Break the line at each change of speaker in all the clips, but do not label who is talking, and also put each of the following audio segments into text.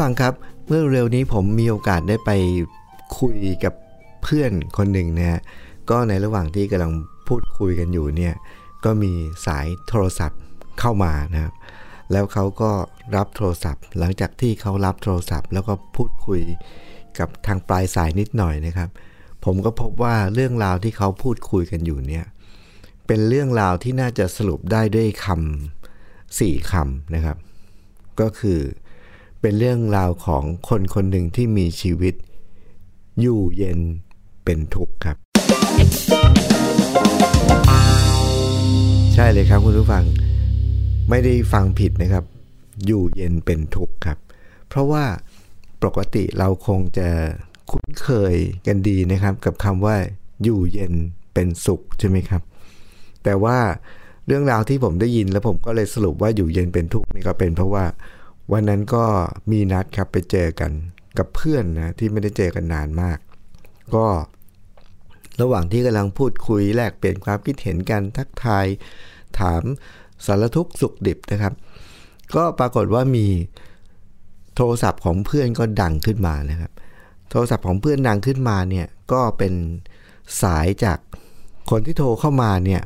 ฟังครับ เมื่อเร็วนี้ผมมีโอกาสได้ไปคุยกับเพื่อนคนหนึ่งนะฮะก็ในระหว่างที่กำลังพูดคุยกันอยู่เนี่ยก็มีสายโทรศัพท์เข้ามานะครับแล้วเขาก็รับโทรศัพท์ หลังจากที่เขารับโทรศัพท์ แล้วก็พูดคุยกับทางปลายสายนิดหน่อยนะครับ ผมก็พบว่าเรื่องราวที่เขาพูดคุยกันอยู่เนี่ยเป็นเรื่องราวที่น่าจะสรุปได้ด้วยคำสี่คำนะครับ ก็คือ เป็นเรื่องราวของคนคนหนึ่งที่มีชีวิต อยู่เย็นเป็นทุกข์ครับ ใช่เลยครับคุณผู้ฟัง ไม่ได้ฟังผิดนะครับ อยู่เย็นเป็นทุกข์ครับ เพราะว่าปกติเราคงจะคุ้นเคยกันดีนะครับ กับคำว่า อยู่เย็นเป็นสุขใช่ไหมครับ แต่ว่าเรื่องราวที่ผมได้ยินแล้วผมก็เลยสรุปว่าอยู่เย็นเป็นทุกข์นี่ก็เป็นเพราะว่า วันนั้นก็มีนัดครับไปเจอกันกับเพื่อนนะที่ไม่ได้เจอกันนานมาก ก็ระหว่างที่กำลังพูดคุยแลกเปลี่ยนความคิดเห็นกันทักทายถามสารทุกข์สุขดิบนะครับ ก็ปรากฏว่ามีโทรศัพท์ของเพื่อนก็ดังขึ้นมานะครับ โทรศัพท์ของเพื่อนดังขึ้นมาเนี่ยก็เป็นสายจากคนที่โทรเข้ามาเนี่ย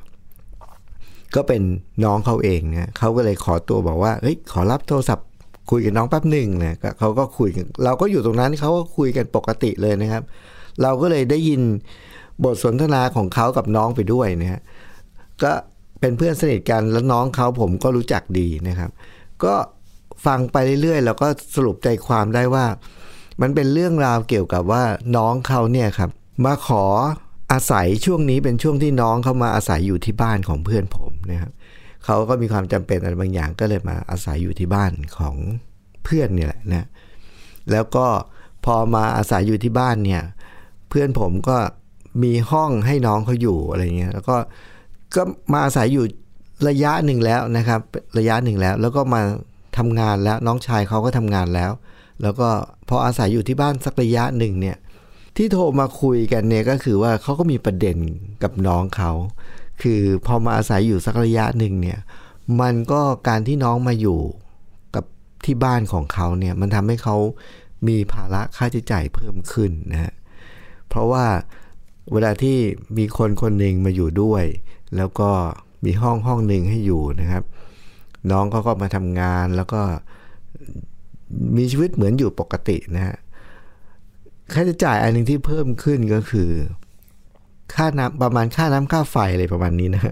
ก็เป็นน้องเขาเองนะเขาก็เลยขอตัวบอกว่าเฮ้ยขอรับโทรศัพท์ คุยกับน้องแป๊บหนึ่งนะก็เขาก็คุยกันเราก็อยู่ตรงนั้นเขาก็คุยกันปกติเลยนะครับ เราก็เลยได้ยินบทสนทนาของเขากับน้องไปด้วยนะฮะก็เป็นเพื่อนสนิทกันแล้วน้องเขาผมก็รู้จักดีนะครับ ก็ฟังไปเรื่อยๆ แล้วก็สรุปใจความได้ว่า มันเป็นเรื่องราวเกี่ยวกับว่าน้องเขาเนี่ยครับ มาขออาศัยช่วงนี้เป็นช่วงที่น้องเขามาอาศัยอยู่ที่บ้านของเพื่อนผมนะครับ เขาก็มีความจำเป็นอะไรบางอย่างก็เลยมาอาศัยอยู่ที่บ้านของเพื่อนเนี่ยแหละนะแล้วก็พอมาอาศัยอยู่ที่บ้านเนี่ย เพื่อนผมก็มีห้องให้น้องเขาอยู่อะไรเงี้ยแล้วก็ก็มาอาศัยอยู่ระยะหนึ่งแล้วนะครับ ระยะหนึ่งแล้ว แล้วก็มาทำงานแล้วน้องชายเขาก็ทำงานแล้ว แล้วก็พออาศัยอยู่ที่บ้านสักระยะหนึ่งเนี่ยที่โทรมาคุยกันเนี่ยก็คือว่าเขาก็มีประเด็นกับน้องเขา คือพอมาอาศัยอยู่สักระยะหนึ่งเนี่ย มันก็การที่น้องมาอยู่กับที่บ้านของเขาเนี่ยมันทำให้เขามีภาระค่าใช้จ่ายเพิ่มขึ้นนะฮะเพราะว่าเวลาที่มีคนคนหนึ่งมาอยู่ด้วย แล้วก็มีห้องห้องหนึ่งให้อยู่นะครับ น้องเขาก็มาทำงานแล้วก็มีชีวิตเหมือนอยู่ปกตินะฮะค่าใช้จ่ายอันหนึ่งที่เพิ่มขึ้นก็คือ ค่าน้ำประมาณค่าน้ำค่าไฟอะไรประมาณนี้นะ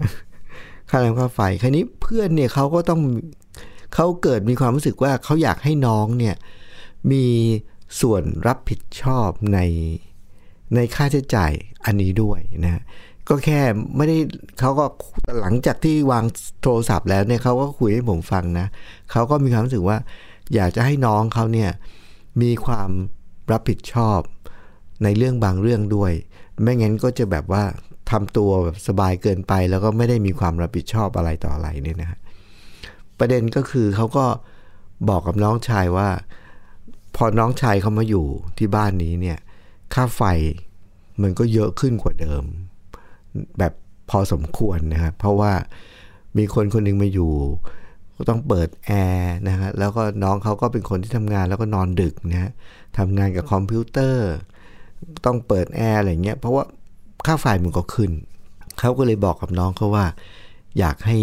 ค่าน้ำค่าไฟครนี้เพื่อนเนี่ยเขาก็ต้องเขาเกิดมีความรู้สึกว่าเขาอยากให้น้องเนี่ยมีส่วนรับผิดชอบในในค่าใช้จ่ายอันนี้ด้วยนะก็แค่ไม่ได้เขาก็หลังจากที่วางโทรศัพท์แล้วเนี่ยเขาก็คุยให้ผมฟังนะเขาก็มีความรู้สึกว่า อยากจะให้น้องเขาเนี่ยมีความรับผิดชอบในเรื่องบางเรื่องด้วย ไม่งั้นก็จะแบบว่าทำตัวแบบสบายเกินไป แล้วก็ไม่ได้มีความรับผิดชอบอะไรต่ออะไรเนี่ยนะฮะประเด็นก็คือเขาก็บอกกับน้องชายว่า พอน้องชายเขามาอยู่ที่บ้านนี้เนี่ย ค่าไฟมันก็เยอะขึ้นกว่าเดิม แบบพอสมควรนะครับเพราะว่ามีคนคนหนึ่งมาอยู่ ก็ต้องเปิดแอร์นะฮะแล้วก็น้องเขาก็เป็นคนที่ทำงานแล้วก็นอนดึกนะฮะทำงานกับคอมพิวเตอร์ ต้องเปิดแอร์อะไรเงี้ยเพราะว่าค่าไฟมันก็ขึ้นเขาก็เลยบอกกับน้องเขาว่า อยากให้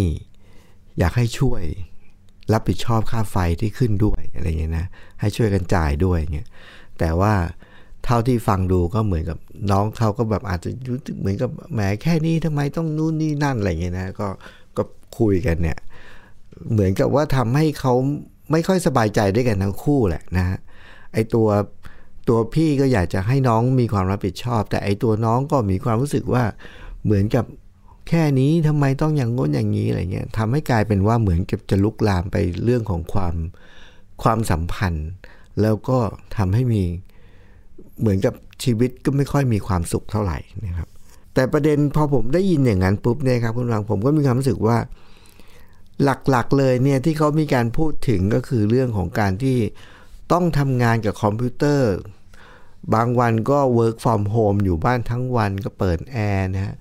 อยากให้ช่วยรับผิดชอบค่าไฟที่ขึ้นด้วยอะไรเงี้ยนะให้ช่วยกันจ่ายด้วยเงี้ยแต่ว่าเท่าที่ฟังดูก็เหมือนกับน้องเขาก็แบบอาจจะรู้สึกเหมือนกับแหมแค่นี้ทำไมต้องนู่นนี่นั่นอะไรเงี้ยนะก็ก็คุยกันเนี่ยเหมือนกับว่าทำให้เขาไม่ค่อยสบายใจด้วยกันทั้งคู่แหละนะฮะไอตัว ตัวพี่ก็อยากจะให้น้องมีความรับผิดชอบ แต่ไอตัวน้องก็มีความรู้สึกว่าเหมือนกับแค่นี้ทำไมต้องอย่างง้นอย่างนี้อะไรเงี้ยทำให้กลายเป็นว่าเหมือนกับจะลุกลามไปเรื่องของความความสัมพันธ์ แล้วก็ทำให้มีเหมือนกับชีวิตก็ไม่ค่อยมีความสุขเท่าไหร่นะครับ แต่ประเด็นพอผมได้ยินอย่างนั้นปุ๊บเนี่ยครับคุณฟังผมก็มีความรู้สึกว่า หลักๆเลยเนี่ยที่เขามีการพูดถึงก็คือเรื่องของการที่ ต้องทำงานกับคอมพิวเตอร์ บางวันก็ work from home อยู่บ้านทั้งวันก็เปิดแอร์นะฮะ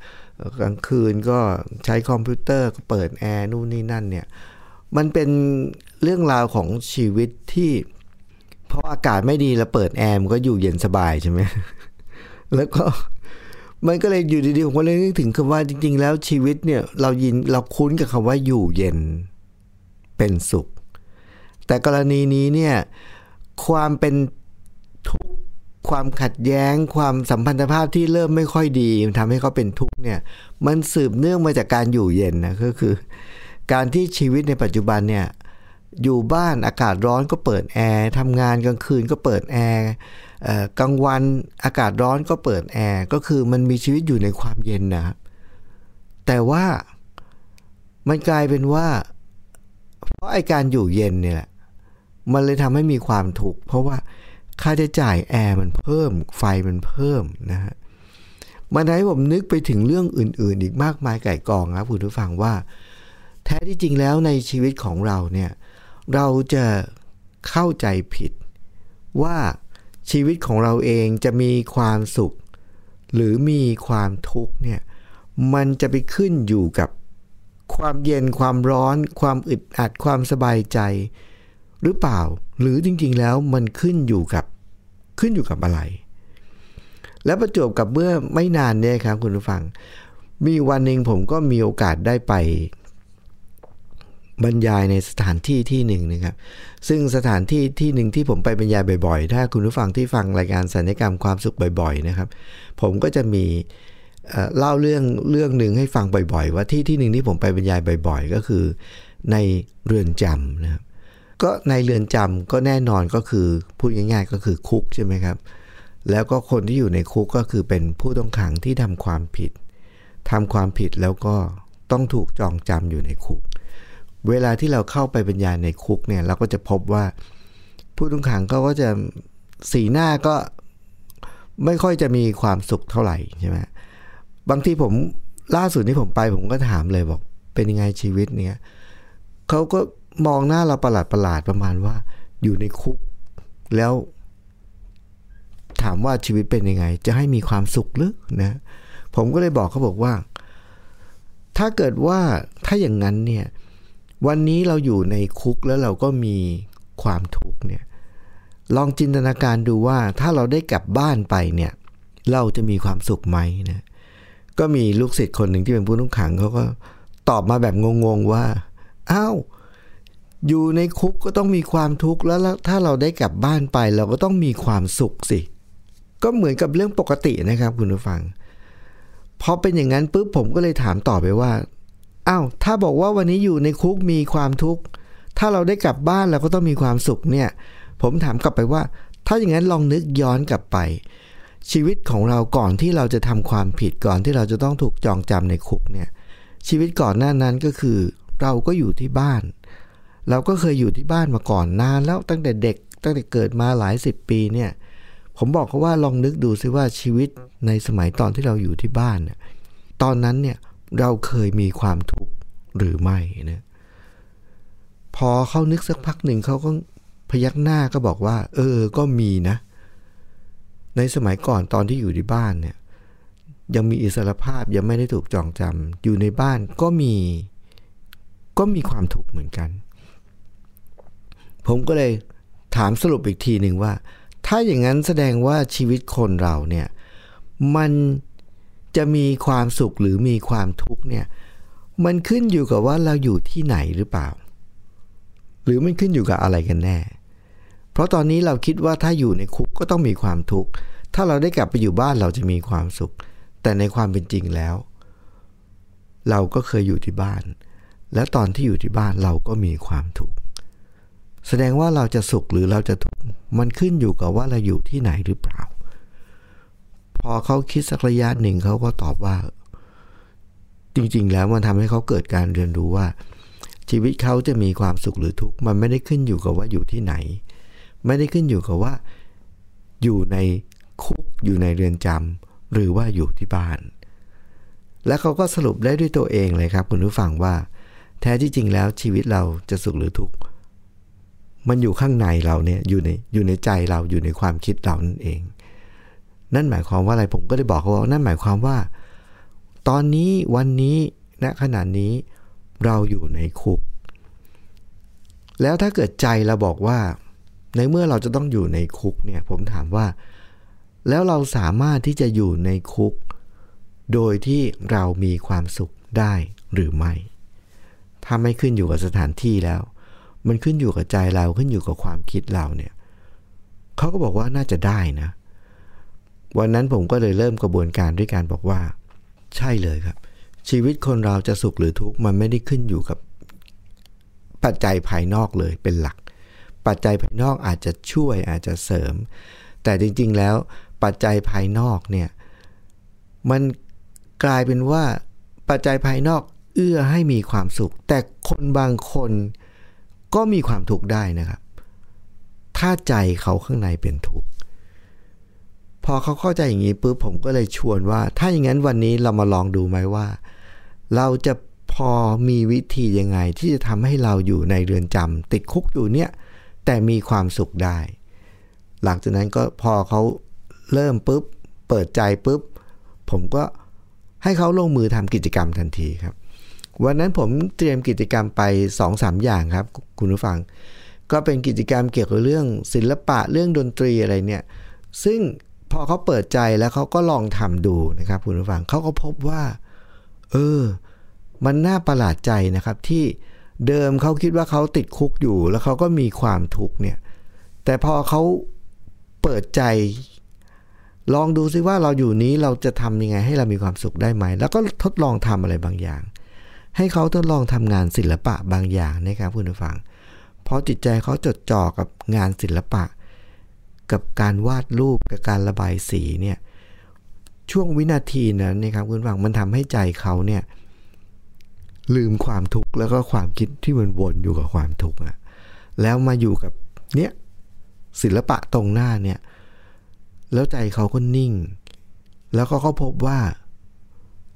กลางคืนก็ใช้คอมพิวเตอร์ก็เปิดแอร์นู่นนี่นั่นเนี่ยมันเป็นเรื่องราวของชีวิตที่เพราะอากาศไม่ดีแล้วเปิดแอร์มันก็อยู่เย็นสบายใช่ไหมแล้วก็มันก็เลยอยู่ดีๆผมก็เลยนึกถึงคำว่าจริง ๆ แล้วชีวิตเนี่ยเรายินเราคุ้นกับคำว่าอยู่เย็นเป็นสุข แต่กรณีนี้เนี่ย ความเป็นทุกข์ความขัดแย้ง ความสัมพันธภาพที่เริ่มไม่ค่อยดีทำให้เขาเป็นทุกข์เนี่ย มันสืบเนื่องมาจากการอยู่เย็นนะก็คือ การที่ชีวิตในปัจจุบันเนี่ยอยู่บ้านอากาศร้อนก็เปิดแอร์ทำงานกลางคืนก็เปิดแอร์กลางวันอากาศร้อนก็เปิดแอร์ก็คือมันมีชีวิตอยู่ในความเย็นนะแต่ว่ามันกลายเป็นว่า เพราะไอการอยู่เย็นเนี่ยแหละ มันเลยทำให้มีความทุกข์เพราะว่าค่าใช้จ่ายแอร์มันเพิ่ม ไฟมันเพิ่มนะฮะมันทำให้ผมนึกไปถึงเรื่องอื่น ๆ อีกมากมายไก่กองครับคุณผู้ฟังว่า แท้ที่จริงแล้วในชีวิตของเราเนี่ยเราจะเข้าใจผิด ว่าชีวิตของเราเองจะมีความสุข หรือมีความทุกข์เนี่ยมันจะไปขึ้นอยู่กับความเย็นความร้อน ความอึดอัดความสบายใจ หรือเปล่า หรือจริงๆแล้วมันขึ้นอยู่กับขึ้นอยู่กับอะไร และประจวบกับเมื่อไม่นานเนี่ยครับคุณผู้ฟัง มีวันหนึ่งผมก็มีโอกาสได้ไป บรรยายในสถานที่ที่หนึ่งนะครับ ซึ่งสถานที่ที่หนึ่งที่ผมไปบรรยายบ่อยๆ ถ้าคุณผู้ฟังที่ฟังรายการสัญญกรรมความสุขบ่อย ๆ นะครับ ผมก็จะมีเล่าเรื่องเรื่องหนึ่งให้ฟังบ่อย ๆ ว่าที่ที่หนึ่งที่ผมไปบรรยายบ่อย ๆ ก็คือในเรือนจำนะครับ ก็ในเรือนจำก็แน่นอนก็คือพูดง่ายๆก็คือคุกใช่ไหมครับ แล้วก็คนที่อยู่ในคุกก็คือเป็นผู้ต้องขังที่ทำความผิดทำความผิดแล้วก็ต้องถูกจองจำอยู่ในคุก เวลาที่เราเข้าไปบรรยายในคุกเนี่ยเราก็จะพบว่า ผู้ต้องขังเขาก็จะสีหน้าก็ไม่ค่อยจะมีความสุขเท่าไหร่ใช่ไหมบางทีผมล่าสุดที่ผมไปผมก็ถามเลยบอก เป็นยังไงชีวิตเนี่ยเขาก็ มองหน้าเราประหลาดประหลาดประมาณว่า อยู่ในคุก แล้วถามว่าชีวิตเป็นยังไง จะให้มีความสุขหรือนะผมก็เลยบอกเขาบอกว่า ถ้าเกิดว่าถ้าอย่างนั้นเนี่ยวันนี้เราอยู่ในคุกแล้วเราก็มีความทุกข์เนี่ยลองจินตนาการดูว่าถ้าเราได้กลับบ้านไปเนี่ยเราจะมีความสุขไหมนะก็มีลูกศิษย์คนหนึ่งที่เป็นผู้ต้องขังเขาก็ตอบมาแบบงงๆว่าอ้าว อยู่ในคุกก็ต้องมีความทุกข์แล้วถ้าเราได้กลับบ้านไป เราก็ต้องมีความสุขสิ ก็เหมือนกับเรื่องปกตินะครับคุณผู้ฟังพอเป็นอย่างนั้นปุ๊บผมก็เลยถามต่อไปว่าอ้าวถ้าบอกว่าวันนี้อยู่ในคุกมีความทุกข์ถ้าเราได้กลับบ้านเราก็ต้องมีความสุขเนี่ย ผมถามกลับไปว่า ถ้าอย่างนั้นลองนึกย้อนกลับไป ชีวิตของเราก่อนที่เราจะทำความผิดก่อนที่เราจะต้องถูกจองจำในคุกเนี่ยชีวิตก่อนหน้านั้นก็คือ เราก็อยู่ที่บ้าน เราก็เคยอยู่ที่บ้านมาก่อนนานแล้วตั้งแต่เด็ก ตั้งแต่เกิดมาหลายสิบปีเนี่ยผมบอกเขาว่าลองนึกดูซิว่าชีวิตในสมัยตอนที่เราอยู่ที่บ้าน ตอนนั้นเนี่ยเราเคยมีความทุกข์หรือไม่นะพอเขานึกสักพักหนึ่งเขาก็พยักหน้าก็บอกว่า เออ ก็มีนะ ในสมัยก่อนตอนที่อยู่ที่บ้านเนี่ย ยังมีอิสรภาพยังไม่ได้ถูกจองจำอยู่ในบ้านก็มี ก็มีความทุกข์เหมือนกัน ผมก็เลยถามสรุปอีกทีหนึ่งว่า ถ้าอย่างนั้นแสดงว่าชีวิตคนเราเนี่ยมันจะมีความสุขหรือมีความทุกข์เนี่ยมันขึ้นอยู่กับว่าเราอยู่ที่ไหนหรือเปล่า หรือมันขึ้นอยู่กับอะไรกันแน่ เพราะตอนนี้เราคิดว่าถ้าอยู่ในคุกก็ต้องมีความทุกข์ถ้าเราได้กลับไปอยู่บ้านเราจะมีความสุข แต่ในความเป็นจริงแล้ว เราก็เคยอยู่ที่บ้าน และตอนที่อยู่ที่บ้านเราก็มีความทุกข์ แสดงว่าเราจะสุขหรือเราจะทุกข์มันขึ้นอยู่กับว่าเราอยู่ที่ไหนหรือเปล่า พอเขาคิดสักระยะหนึ่งเขาก็ตอบว่า จริงๆ แล้วมันทำให้เขาเกิดการเรียนรู้ว่า ชีวิตเขาจะมีความสุขหรือทุกข์มันไม่ได้ขึ้นอยู่กับว่าอยู่ที่ไหน ไม่ได้ขึ้นอยู่กับว่า อยู่ในคุกอยู่ในเรือนจำหรือว่าอยู่ที่บ้าน และเขาก็สรุปได้ด้วยตัวเองเลยครับ คุณผู้ฟังว่า แท้ที่จริงแล้วชีวิตเราจะสุขหรือทุกข์ มันอยู่ข้างในเราเนี่ยอยู่ในอยู่ในใจเราอยู่ในความคิดเรานั่นเอง นั่นหมายความว่าอะไรผมก็ได้บอกเขาว่านั่นหมายความว่า ตอนนี้วันนี้ณขณะนี้เราอยู่ในคุก แล้วถ้าเกิดใจเราบอกว่า ในเมื่อเราจะต้องอยู่ในคุกเนี่ยผมถามว่า แล้วเราสามารถที่จะอยู่ในคุก โดยที่เรามีความสุขได้หรือไม่ ถ้าไม่ขึ้นอยู่กับสถานที่แล้ว มันขึ้นอยู่กับใจเราขึ้นอยู่กับความคิดเราเนี่ยเขาก็บอกว่าน่าจะได้นะ วันนั้นผมก็เลยเริ่มกระบวนการด้วยการบอกว่า ใช่เลยครับ ชีวิตคนเราจะสุขหรือทุกข์มันไม่ได้ขึ้นอยู่กับ ปัจจัยภายนอกเลยเป็นหลัก ปัจจัยภายนอกอาจจะช่วยอาจจะเสริม แต่จริง ๆ แล้วปัจจัยภายนอกเนี่ยมันกลายเป็นว่าปัจจัยภายนอกเอื้อให้มีความสุข แต่คนบางคน ก็มีความทุกข์ได้นะครับ ถ้าใจเขาข้างในเป็นทุกข์พอเขาเข้าใจอย่างนี้ปุ๊บผมก็เลยชวนว่า ถ้าอย่างนั้นวันนี้เรามาลองดูไหมว่า เราจะพอมีวิธียังไง ที่จะทำให้เราอยู่ในเรือนจำติดคุกอยู่เนี่ย แต่มีความสุขได้ หลังจากนั้นก็พอเขาเริ่มปุ๊บ เปิดใจปุ๊บ ผมก็ให้เขาลงมือทำกิจกรรมทันทีครับ วันนั้นผมเตรียมกิจกรรมไป2อสาอย่างครับ คุณผู้ฟัง ก็เป็นกิจกรรมเกี่ยวกับเรื่องศิลปะเรื่องดนตรีอะไรเนี่ย ซึ่งพอเขาเปิดใจแล้วเขาก็ลองทำดูนะครับคุณผู้ฟังเขาก็พบว่า เออ มันน่าประหลาดใจนะครับที่เดิมเขาคิดว่าเขาติดคุกอยู่ แล้วเขาก็มีความทุกข์เนี่ย แต่พอเขาเปิดใจ ลองดูซิว่าเราอยู่นี้เราจะทำยังไงให้เรามีความสุขได้ไหม แล้วก็ทดลองทำอะไรบางอย่าง ให้เขาทดลองทำงานศิลปะบางอย่างนะครับคุณผู้ฟัง เพราะจิตใจเขาจดจ่อกับงานศิลปะ กับการวาดรูปกับการระบายสีเนี่ยช่วงวินาทีนั้นนะครับคุณผู้ฟังมันทำให้ใจเขาเนี่ยลืมความทุกข์แล้วก็ความคิดที่มันวนอยู่กับความทุกข์อะแล้วมาอยู่กับเนี่ยศิลปะตรงหน้าเนี่ยแล้วใจเขาก็นิ่ง แล้วก็เขาพบว่า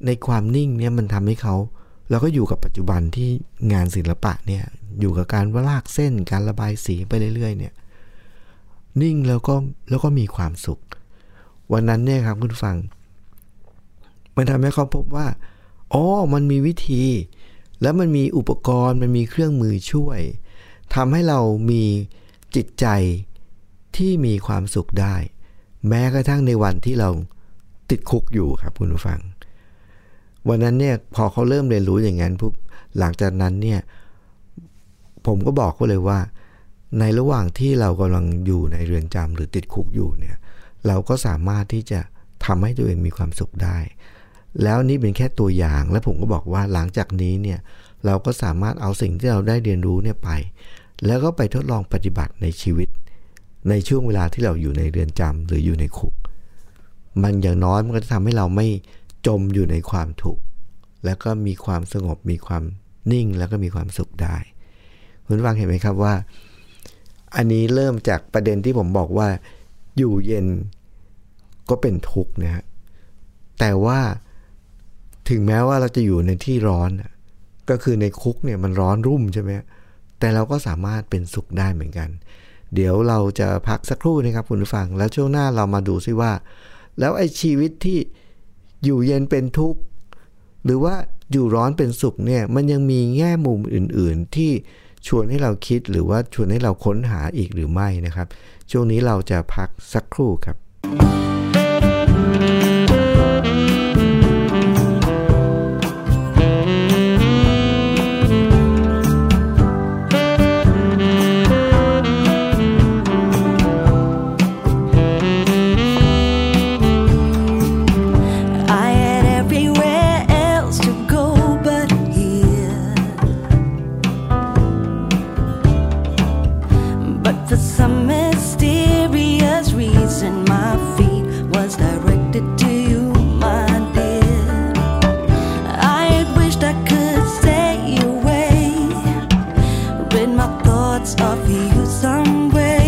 ในความนิ่งเนี่ยมันทำให้เขา เราก็อยู่กับปัจจุบันที่งานศิลปะเนี่ยอยู่กับการวลากเส้นการระบายสีไปเรื่อยๆเนี่ยนิ่งแล้วก็แล้วก็มีความสุข วันนั้นเนี่ยครับคุณฟัง มันทำให้เขาพบว่าอ๋อมันมีวิธี แล้วมันมีอุปกรณ์มันมีเครื่องมือช่วยทำให้เรามีจิตใจที่มีความสุขได้ แม้กระทั่งในวันที่เราติดคุกอยู่ครับคุณผู้ฟัง วันนั้นเนี่ยพอเขาเริ่มเรียนรู้อย่างนั้นปุ๊บหลังจากนั้นเนี่ยผมก็บอกเขาเลยว่า ในระหว่างที่เรากำลังอยู่ในเรือนจำหรือติดคุกอยู่เนี่ยเราก็สามารถที่จะทำให้ตัวเองมีความสุขได้ แล้วนี่เป็นแค่ตัวอย่าง และผมก็บอกว่าหลังจากนี้เนี่ยเราก็สามารถเอาสิ่งที่เราได้เรียนรู้เนี่ยไป แล้วก็ไปทดลองปฏิบัติในชีวิต ในช่วงเวลาที่เราอยู่ในเรือนจำหรืออยู่ในคุก มันอย่างน้อยมันก็จะทำให้เราไม่ จมอยู่ในความทุกข์แล้วก็มีความสงบมีความนิ่งแล้วก็มีความสุขได้ คุณฟังเห็นไหมครับว่า อันนี้เริ่มจากประเด็นที่ผมบอกว่าอยู่เย็นก็เป็นทุกข์นะฮะแต่ว่าถึงแม้ว่าเราจะอยู่ในที่ร้อน ก็คือในคุกเนี่ยมันร้อนรุ่มใช่ไหมแต่เราก็สามารถเป็นสุขได้เหมือนกัน เดี๋ยวเราจะพักสักครู่นะครับคุณผู้ฟัง แล้วช่วงหน้าเรามาดูซิว่า แล้วไอ้ชีวิตที่ อยู่เย็นเป็นทุกข์ หรือว่าอยู่ร้อนเป็นสุขเนี่ยมันยังมีแง่มุมอื่นๆ ที่ชวนให้เราคิดหรือว่าชวนให้เราค้นหาอีกหรือไม่นะครับ ช่วงนี้เราจะพักสักครู่ครับ thoughts of you somewhere.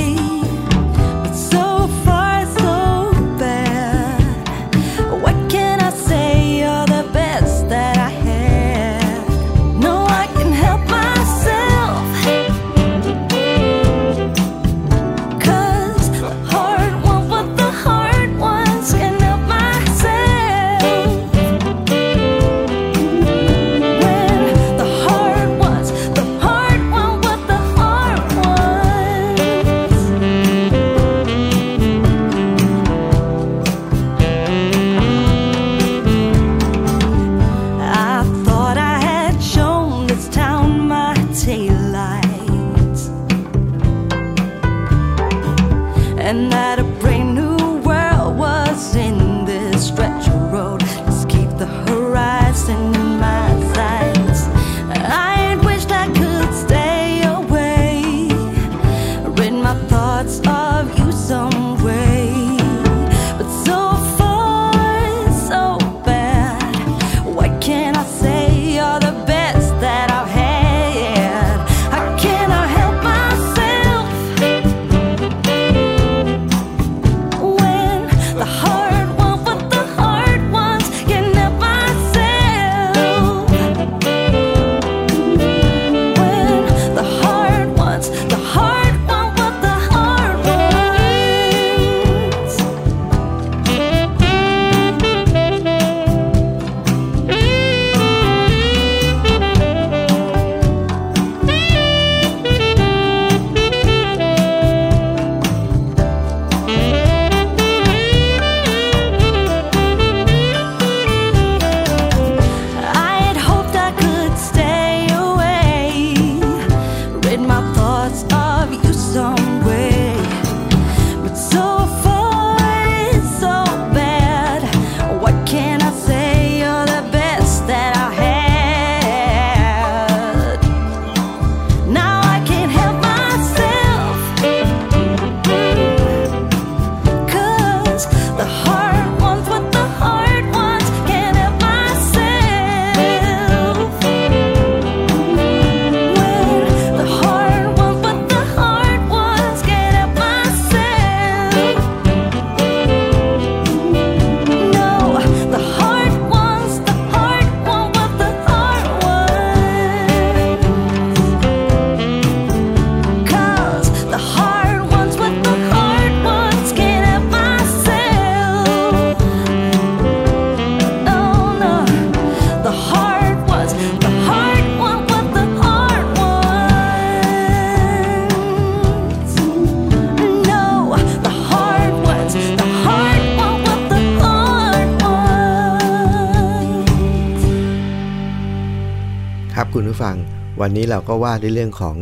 นี้เราก็ว่าในเรื่องของ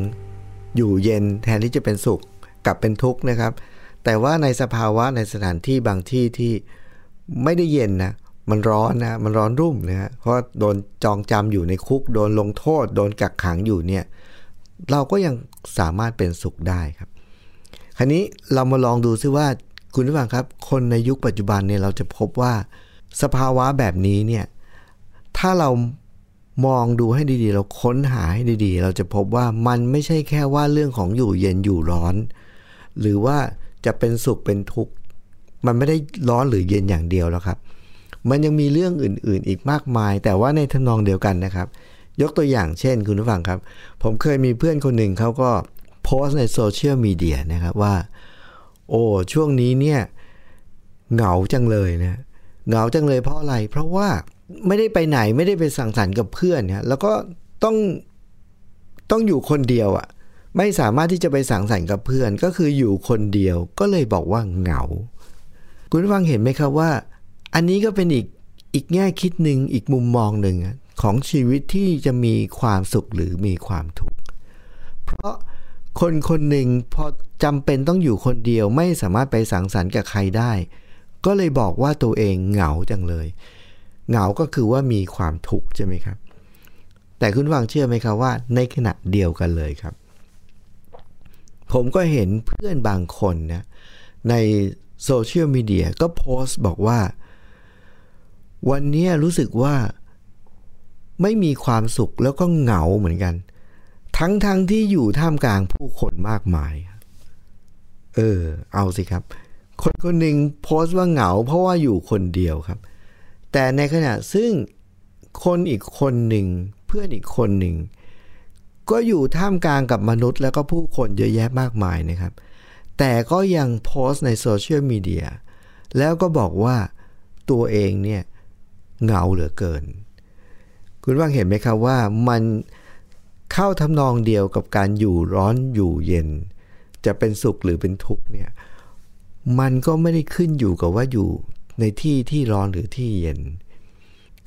อยู่เย็นแทนที่จะเป็นสุขกลับเป็นทุกข์นะครับ แต่ว่าในสภาวะในสถานที่บางที่ที่ไม่ได้เย็นนะมันร้อนนะมันร้อนรุ่มนะฮะเพราะโดนจองจำอยู่ในคุก โดนลงโทษ โดนกักขังอยู่เนี่ยเราก็ยังสามารถเป็นสุขได้ครับ คราวนี้เรามาลองดูซิว่าคุณผู้ฟังครับ คนในยุคปัจจุบันเนี่ยเราจะพบว่าสภาวะแบบนี้เนี่ยถ้าเรา มองดูให้ดีๆ เราค้นหาให้ดีๆ เราจะพบว่ามันไม่ใช่แค่ว่าเรื่องของอยู่เย็นอยู่ร้อน หรือว่าจะเป็นสุขเป็นทุกข์ มันไม่ได้ร้อนหรือเย็นอย่างเดียวแล้วครับ มันยังมีเรื่องอื่นๆ อีกมากมาย แต่ว่าในทำนองเดียวกันนะครับ ยกตัวอย่างเช่นคุณผู้ฟังครับ ผมเคยมีเพื่อนคนหนึ่งเขาก็โพสต์ในโซเชียลมีเดียนะครับว่า โอ้ช่วงนี้เนี่ยเหงาจังเลยนะเหงาจังเลยเพราะอะไร เพราะว่า ไม่ได้ไปไหนไม่ได้ไปสังสรรค์กับเพื่อนเนี่ยแล้วก็ต้องต้องอยู่คนเดียวอะ่ะ ไม่สามารถที่จะไปสังสรรค์กับเพื่อน ก็คืออยู่คนเดียวก็เลยบอกว่าเหงา คุณฟังเห็นไหมครับว่า อันนี้ก็เป็นอีกอีกแง่คิดหนึ่งอีกมุมมองหนึ่งของชีวิตที่จะมีความสุขหรือมีความทุกข์เพราะคนคนหนึ่งพอจำเป็นต้องอยู่คนเดียวไม่สามารถไปสังสรรค์กับใครได้ ก็เลยบอกว่าตัวเองเหงาจังเลย เหงาก็คือว่ามีความทุกข์ใช่ไหมครับ แต่คุณฟังเชื่อไหมครับว่า ในขณะเดียวกันเลยครับ ผมก็เห็นเพื่อนบางคนนะในโซเชียลมีเดียก็โพสต์บอกว่า วันนี้รู้สึกว่าไม่มีความสุขแล้วก็เหงาเหมือนกัน ทั้งๆทที่อยู่ท่ามกลางผู้คนมากมาย เออ เอาสิครับ คนคนหนึ่งโพสต์ว่าเหงาเพราะว่าอยู่คนเดียวครับ แต่ในขณะซึ่งคนอีกคนหนึ่งเพื่อนอีกคนหนึ่ง ก็อยู่ท่ามกลางกับมนุษย์ แล้วก็ผู้คนเยอะแยะมากมายนะครับ แต่ก็ยังโพสต์ในโซเชียลมีเดียแล้วก็บอกว่าตัวเองเนี่ยเหงาเหลือเกิน คุณว่างเห็นไหมครับว่ามันเข้าทำนองเดียวกับการอยู่ร้อนอยู่เย็น จะเป็นสุขหรือเป็นทุกข์เนี่ยมันก็ไม่ได้ขึ้นอยู่กับว่าอยู่ ในที่ที่ร้อนหรือที่เย็น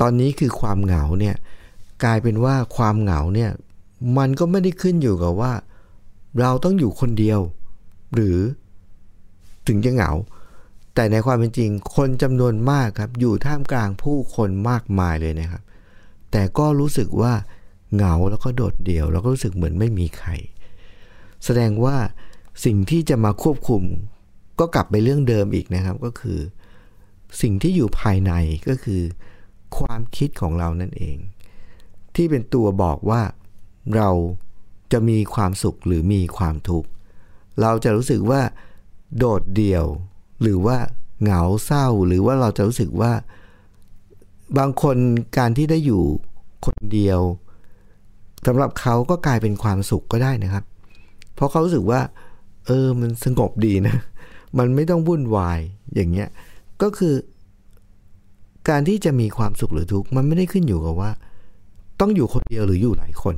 ตอนนี้คือความเหงาเนี่ยกลายเป็นว่าความเหงาเนี่ยมันก็ไม่ได้ขึ้นอยู่กับว่า เราต้องอยู่คนเดียว หรือถึงจะเหงา แต่ในความเป็นจริง คนจำนวนมากครับ อยู่ท่ามกลางผู้คนมากมายเลยนะครับ แต่ก็รู้สึกว่าเหงาแล้วก็โดดเดี่ยว แล้วก็รู้สึกเหมือนไม่มีใคร แสดงว่าสิ่งที่จะมาควบคุม ก็กลับไปเรื่องเดิมอีกนะครับ ก็คือ สิ่งที่อยู่ภายในก็คือ ความคิดของเรานั่นเอง ที่เป็นตัวบอกว่าเราจะมีความสุขหรือมีความทุกข์เราจะรู้สึกว่า โดดเดี่ยว หรือว่าเหงาเศร้าหรือว่าเราจะรู้สึกว่า บางคนการที่ได้อยู่คนเดียวสำหรับเขาก็กลายเป็นความสุขก็ได้นะครับ เพราะเขารู้สึกว่า เออมันสงบดีนะ มันไม่ต้องวุ่นวายอย่างเงี้ย ก็คือ การที่จะมีความสุขหรือทุกข์มันไม่ได้ขึ้นอยู่กับว่า ต้องอยู่คนเดียวหรืออยู่หลายคน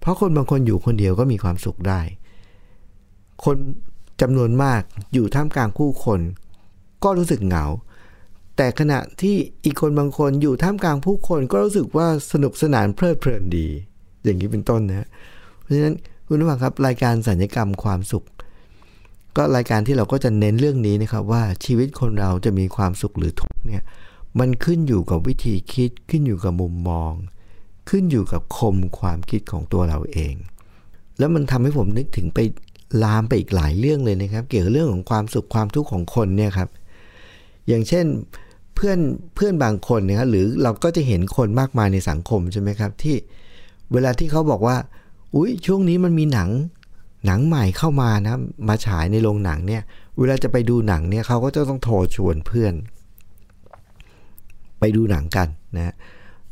เพราะคนบางคนอยู่คนเดียวก็มีความสุขได้ คนจำนวนมากอยู่ท่ามกลางผู้คน ก็รู้สึกเหงา แต่ขณะที่อีกคนบางคนอยู่ท่ามกลางผู้คนก็รู้สึกว่าสนุกสนานเพลิดเพลินดี อย่างนี้เป็นต้นนะ เพราะฉะนั้นคุณผู้ฟังครับรายการสัญญกรรมความสุข ก็รายการที่เราก็จะเน้นเรื่องนี้นะครับว่าชีวิตคนเราจะมีความสุขหรือทุกข์เนี่ยมันขึ้นอยู่กับวิธีคิดขึ้นอยู่กับมุมมอง ขึ้นอยู่กับคมความคิดของตัวเราเอง แล้วมันทำให้ผมนึกถึงไปลามไปอีกหลายเรื่องเลยนะครับ เกี่ยวกับเรื่องของความสุขความทุกข์ของคนเนี่ยครับอย่างเช่นเพื่อนเพื่อนบางคนนะครับหรือเราก็จะเห็นคนมากมายในสังคมใช่ไหมครับที่เวลาที่เขาบอกว่า อุ้ยช่วงนี้มันมีหนัง หนังใหม่เข้ามานะ มาฉายในโรงหนังเนี่ย เวลาจะไปดูหนังเนี่ยเขาก็จะต้องโทรชวนเพื่อน ไปดูหนังกันนะ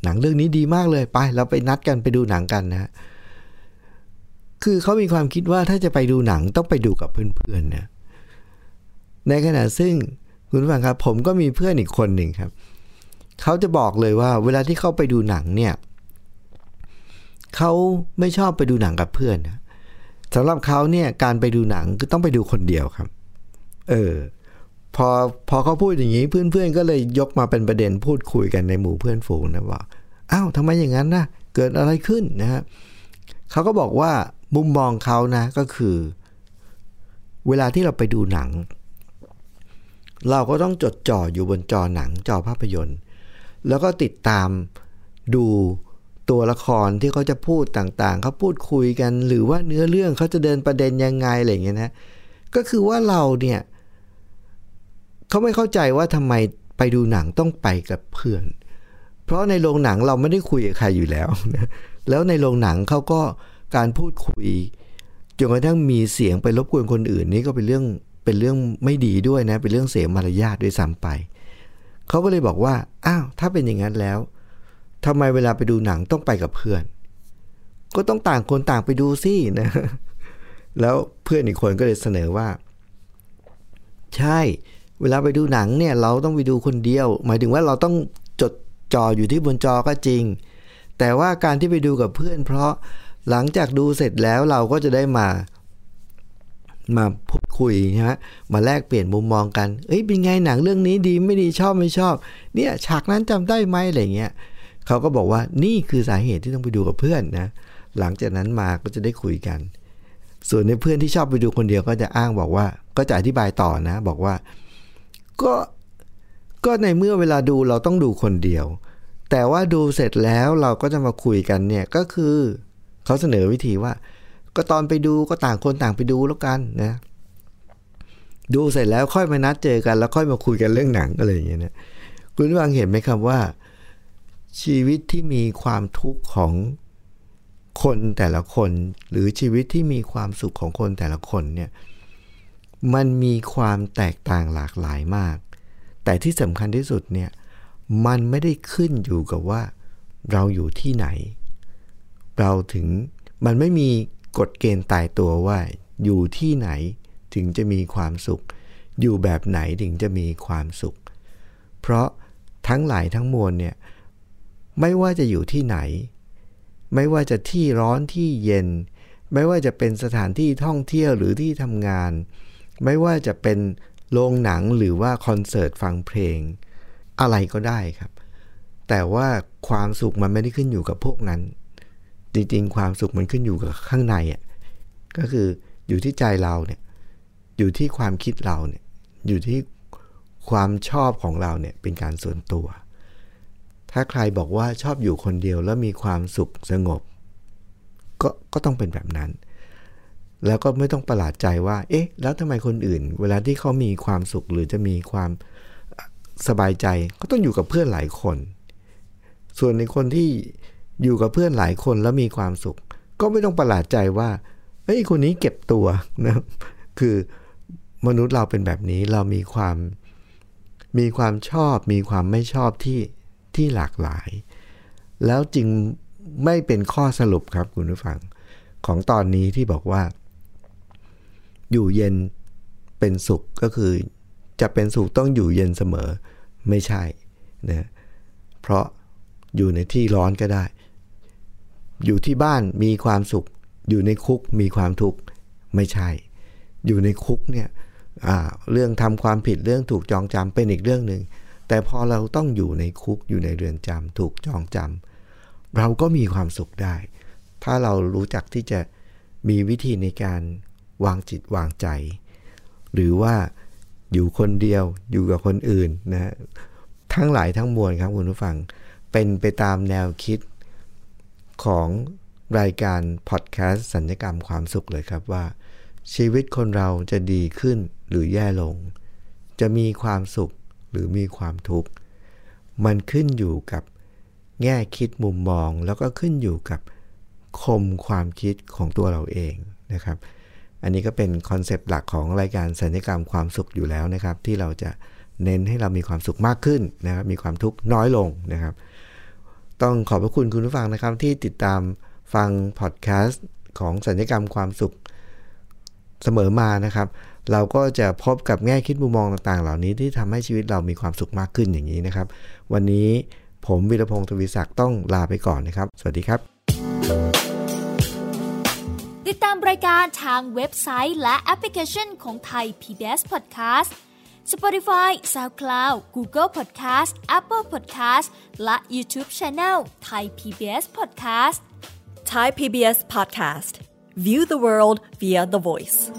หนังเรื่องนี้ดีมากเลยไปเราไปนัดกันไปดูหนังกันนะคือเขามีความคิดว่าถ้าจะไปดูหนังต้องไปดูกับเพื่อนๆนะในขณะซึ่งคุณผู้ฟังครับ ผมก็มีเพื่อนอีกคนหนึ่งครับเขาจะบอกเลยว่า เวลาที่เขาไปดูหนังเนี่ยเขาไม่ชอบไปดูหนังกับเพื่อนนะ สำหรับเขาเนี่ยการไปดูหนังก็ต้องไปดูคนเดียวครับ เออ พอพอเขาพูดอย่างนี้เพื่อนๆก็เลยยกมาเป็นประเด็นพูดคุยกันในหมู่เพื่อนฝูงนะว่าอ้าวทำไมอย่างนั้นนะเกิดอะไรขึ้นนะฮะเขาก็บอกว่ามุมมองเขานะก็คือ เวลาที่เราไปดูหนัง เราก็ต้องจดจ่ออยู่บนจอหนังจอภาพยนตร์ แล้วก็ติดตามดู ตัวละครที่เขาจะพูดต่างๆเขาพูดคุยกัน หรือว่าเนื้อเรื่องเขาจะเดินประเด็นยังไงอะไรอย่างเงี้ยนะก็คือว่าเราเนี่ยเขาไม่เข้าใจว่าทำไมไปดูหนังต้องไปกับเพื่อน เพราะในโรงหนังเราไม่ได้คุยกับใครอยู่แล้ว แล้วในโรงหนังเขาก็การพูดคุยจนกระทั่งมีเสียงไปรบกวนคนอื่นนี่ก็เป็นเรื่องเป็นเรื่องไม่ดีด้วยนะ เป็นเรื่องเสียมารยาทด้วยซ้ำไป เขาก็เลยบอกว่า อ้าว ถ้าเป็นอย่างนั้นแล้ว ทำไมเวลาไปดูหนังต้องไปกับเพื่อน ก็ต้องต่างคนต่างไปดูสินะ แล้วเพื่อนอีกคนก็เลยเสนอว่า ใช่ เวลาไปดูหนังเนี่ย เราต้องไปดูคนเดียว หมายถึงว่าเราต้องจดจ่ออยู่ที่บนจอก็จริง แต่ว่าการที่ไปดูกับเพื่อน เพราะหลังจากดูเสร็จแล้วเราก็จะได้มามาพูดคุยใช่ไหมมาแลกเปลี่ยนมุมมองกัน เอ้ยเป็นไงหนังเรื่องนี้ดีไม่ดีชอบไม่ชอบ เนี่ยฉากนั้นจำได้ไหมอะไรเงี้ย เขาก็บอกว่านี่คือสาเหตุที่ต้องไปดูกับเพื่อนนะ หลังจากนั้นมาก็จะได้คุยกัน ส่วนในเพื่อนที่ชอบไปดูคนเดียวก็จะอ้างบอกว่า ก็จะอธิบายต่อนะ บอกว่า ก็ก็ในเมื่อเวลาดูเราต้องดูคนเดียว แต่ว่าดูเสร็จแล้วเราก็จะมาคุยกันเนี่ยก็คือเขาเสนอวิธีว่า ก็ตอนไปดูก็ต่างคนต่างไปดูแล้วกันนะดูเสร็จแล้วค่อยมานัดเจอกันแล้วค่อยมาคุยกันเรื่องหนังอะไรอย่างเงี้ยนะคุณวางเห็นไหมครับว่า ชีวิตที่มีความทุกข์ของคนแต่ละคน หรือชีวิตที่มีความสุขของคนแต่ละคนเนี่ยมันมีความแตกต่างหลากหลายมาก แต่ที่สำคัญที่สุดเนี่ยมันไม่ได้ขึ้นอยู่กับว่า เราอยู่ที่ไหน เราถึงมันไม่มีกฎเกณฑ์ตายตัวว่า อยู่ที่ไหนถึงจะมีความสุข อยู่แบบไหนถึงจะมีความสุข เพราะทั้งหลายทั้งมวลเนี่ย ไม่ว่าจะอยู่ที่ไหน ไม่ว่าจะที่ร้อนที่เย็น ไม่ว่าจะเป็นสถานที่ท่องเที่ยวหรือที่ทำงาน ไม่ว่าจะเป็นโรงหนังหรือว่าคอนเสิร์ตฟังเพลง อะไรก็ได้ครับ แต่ว่าความสุขมันไม่ได้ขึ้นอยู่กับพวกนั้น จริงๆ ความสุขมันขึ้นอยู่กับข้างในอะก็คืออยู่ที่ใจเราเนี่ยอยู่ที่ความคิดเราเนี่ยอยู่ที่ความชอบของเราเนี่ยเป็นการส่วนตัว ถ้าใครบอกว่าชอบอยู่คนเดียวแล้วมีความสุขสงบ ก็ก็ต้องเป็นแบบนั้น แล้วก็ไม่ต้องประหลาดใจว่า เอ๊ะ แล้วทำไมคนอื่น เวลาที่เขามีความสุขหรือจะมีความสบายใจก็ต้องอยู่กับเพื่อนหลายคน ส่วนในคนที่อยู่กับเพื่อนหลายคนแล้วมีความสุข ก็ไม่ต้องประหลาดใจว่าเฮ้ยคนนี้เก็บตัวนะคือมนุษย์เราเป็นแบบนี้เรามีความมีความชอบ มีความไม่ชอบที่ ที่หลากหลาย แล้วจึงไม่เป็นข้อสรุปครับคุณผู้ฟัง ของตอนนี้ที่บอกว่า อยู่เย็นเป็นสุขก็คือ จะเป็นสุขต้องอยู่เย็นเสมอไม่ใช่นะเพราะอยู่ในที่ร้อนก็ได้ อยู่ที่บ้านมีความสุข อยู่ในคุกมีความทุกข์ไม่ใช่ อยู่ในคุกเนี่ยเรื่องทำความผิดเรื่องถูกจองจำเป็นอีกเรื่องหนึ่ง แต่พอเราต้องอยู่ในคุกอยู่ในเรือนจำถูกจองจำเราก็มีความสุขได้ ถ้าเรารู้จักที่จะมีวิธีในการวางจิตวางใจ หรือว่าอยู่คนเดียวอยู่กับคนอื่นนะทั้งหลายทั้งมวลครับคุณผู้ฟัง เป็นไปตามแนวคิดของรายการพอดแคสต์สัญญกรรมความสุขเลยครับว่า ชีวิตคนเราจะดีขึ้นหรือแย่ลง จะมีความสุข หรือมีความทุกข์ มันขึ้นอยู่กับแง่คิดมุมมอง แล้วก็ขึ้นอยู่กับคมความคิดของตัวเราเองนะครับ อันนี้ก็เป็นคอนเซปต์หลักของรายการศัลยกรรมความสุขอยู่แล้วนะครับ ที่เราจะเน้นให้เรามีความสุขมากขึ้นนะครับ มีความทุกข์น้อยลงนะครับ ต้องขอบพระคุณคุณผู้ฟังนะครับ ที่ติดตามฟังพอดแคสต์ของศัลยกรรมความสุขเสมอมานะครับ เราก็จะพบกับแง่คิดมุมมองต่างๆ เหล่านี้ที่ทำให้ชีวิตเรามีความสุขมากขึ้นอย่างนี้นะครับ วันนี้ผมวิรพงศ์ทวีศักดิ์ต้องลาไปก่อนนะครับ สวัสดีครับ
ติดตามรายการทางเว็บไซต์และแอปพลิเคชันของไทย PBS Podcast Spotify SoundCloud Google Podcast Apple Podcast และ YouTube Channel Thai PBS Podcast
Thai PBS Podcast. View the world via the voice.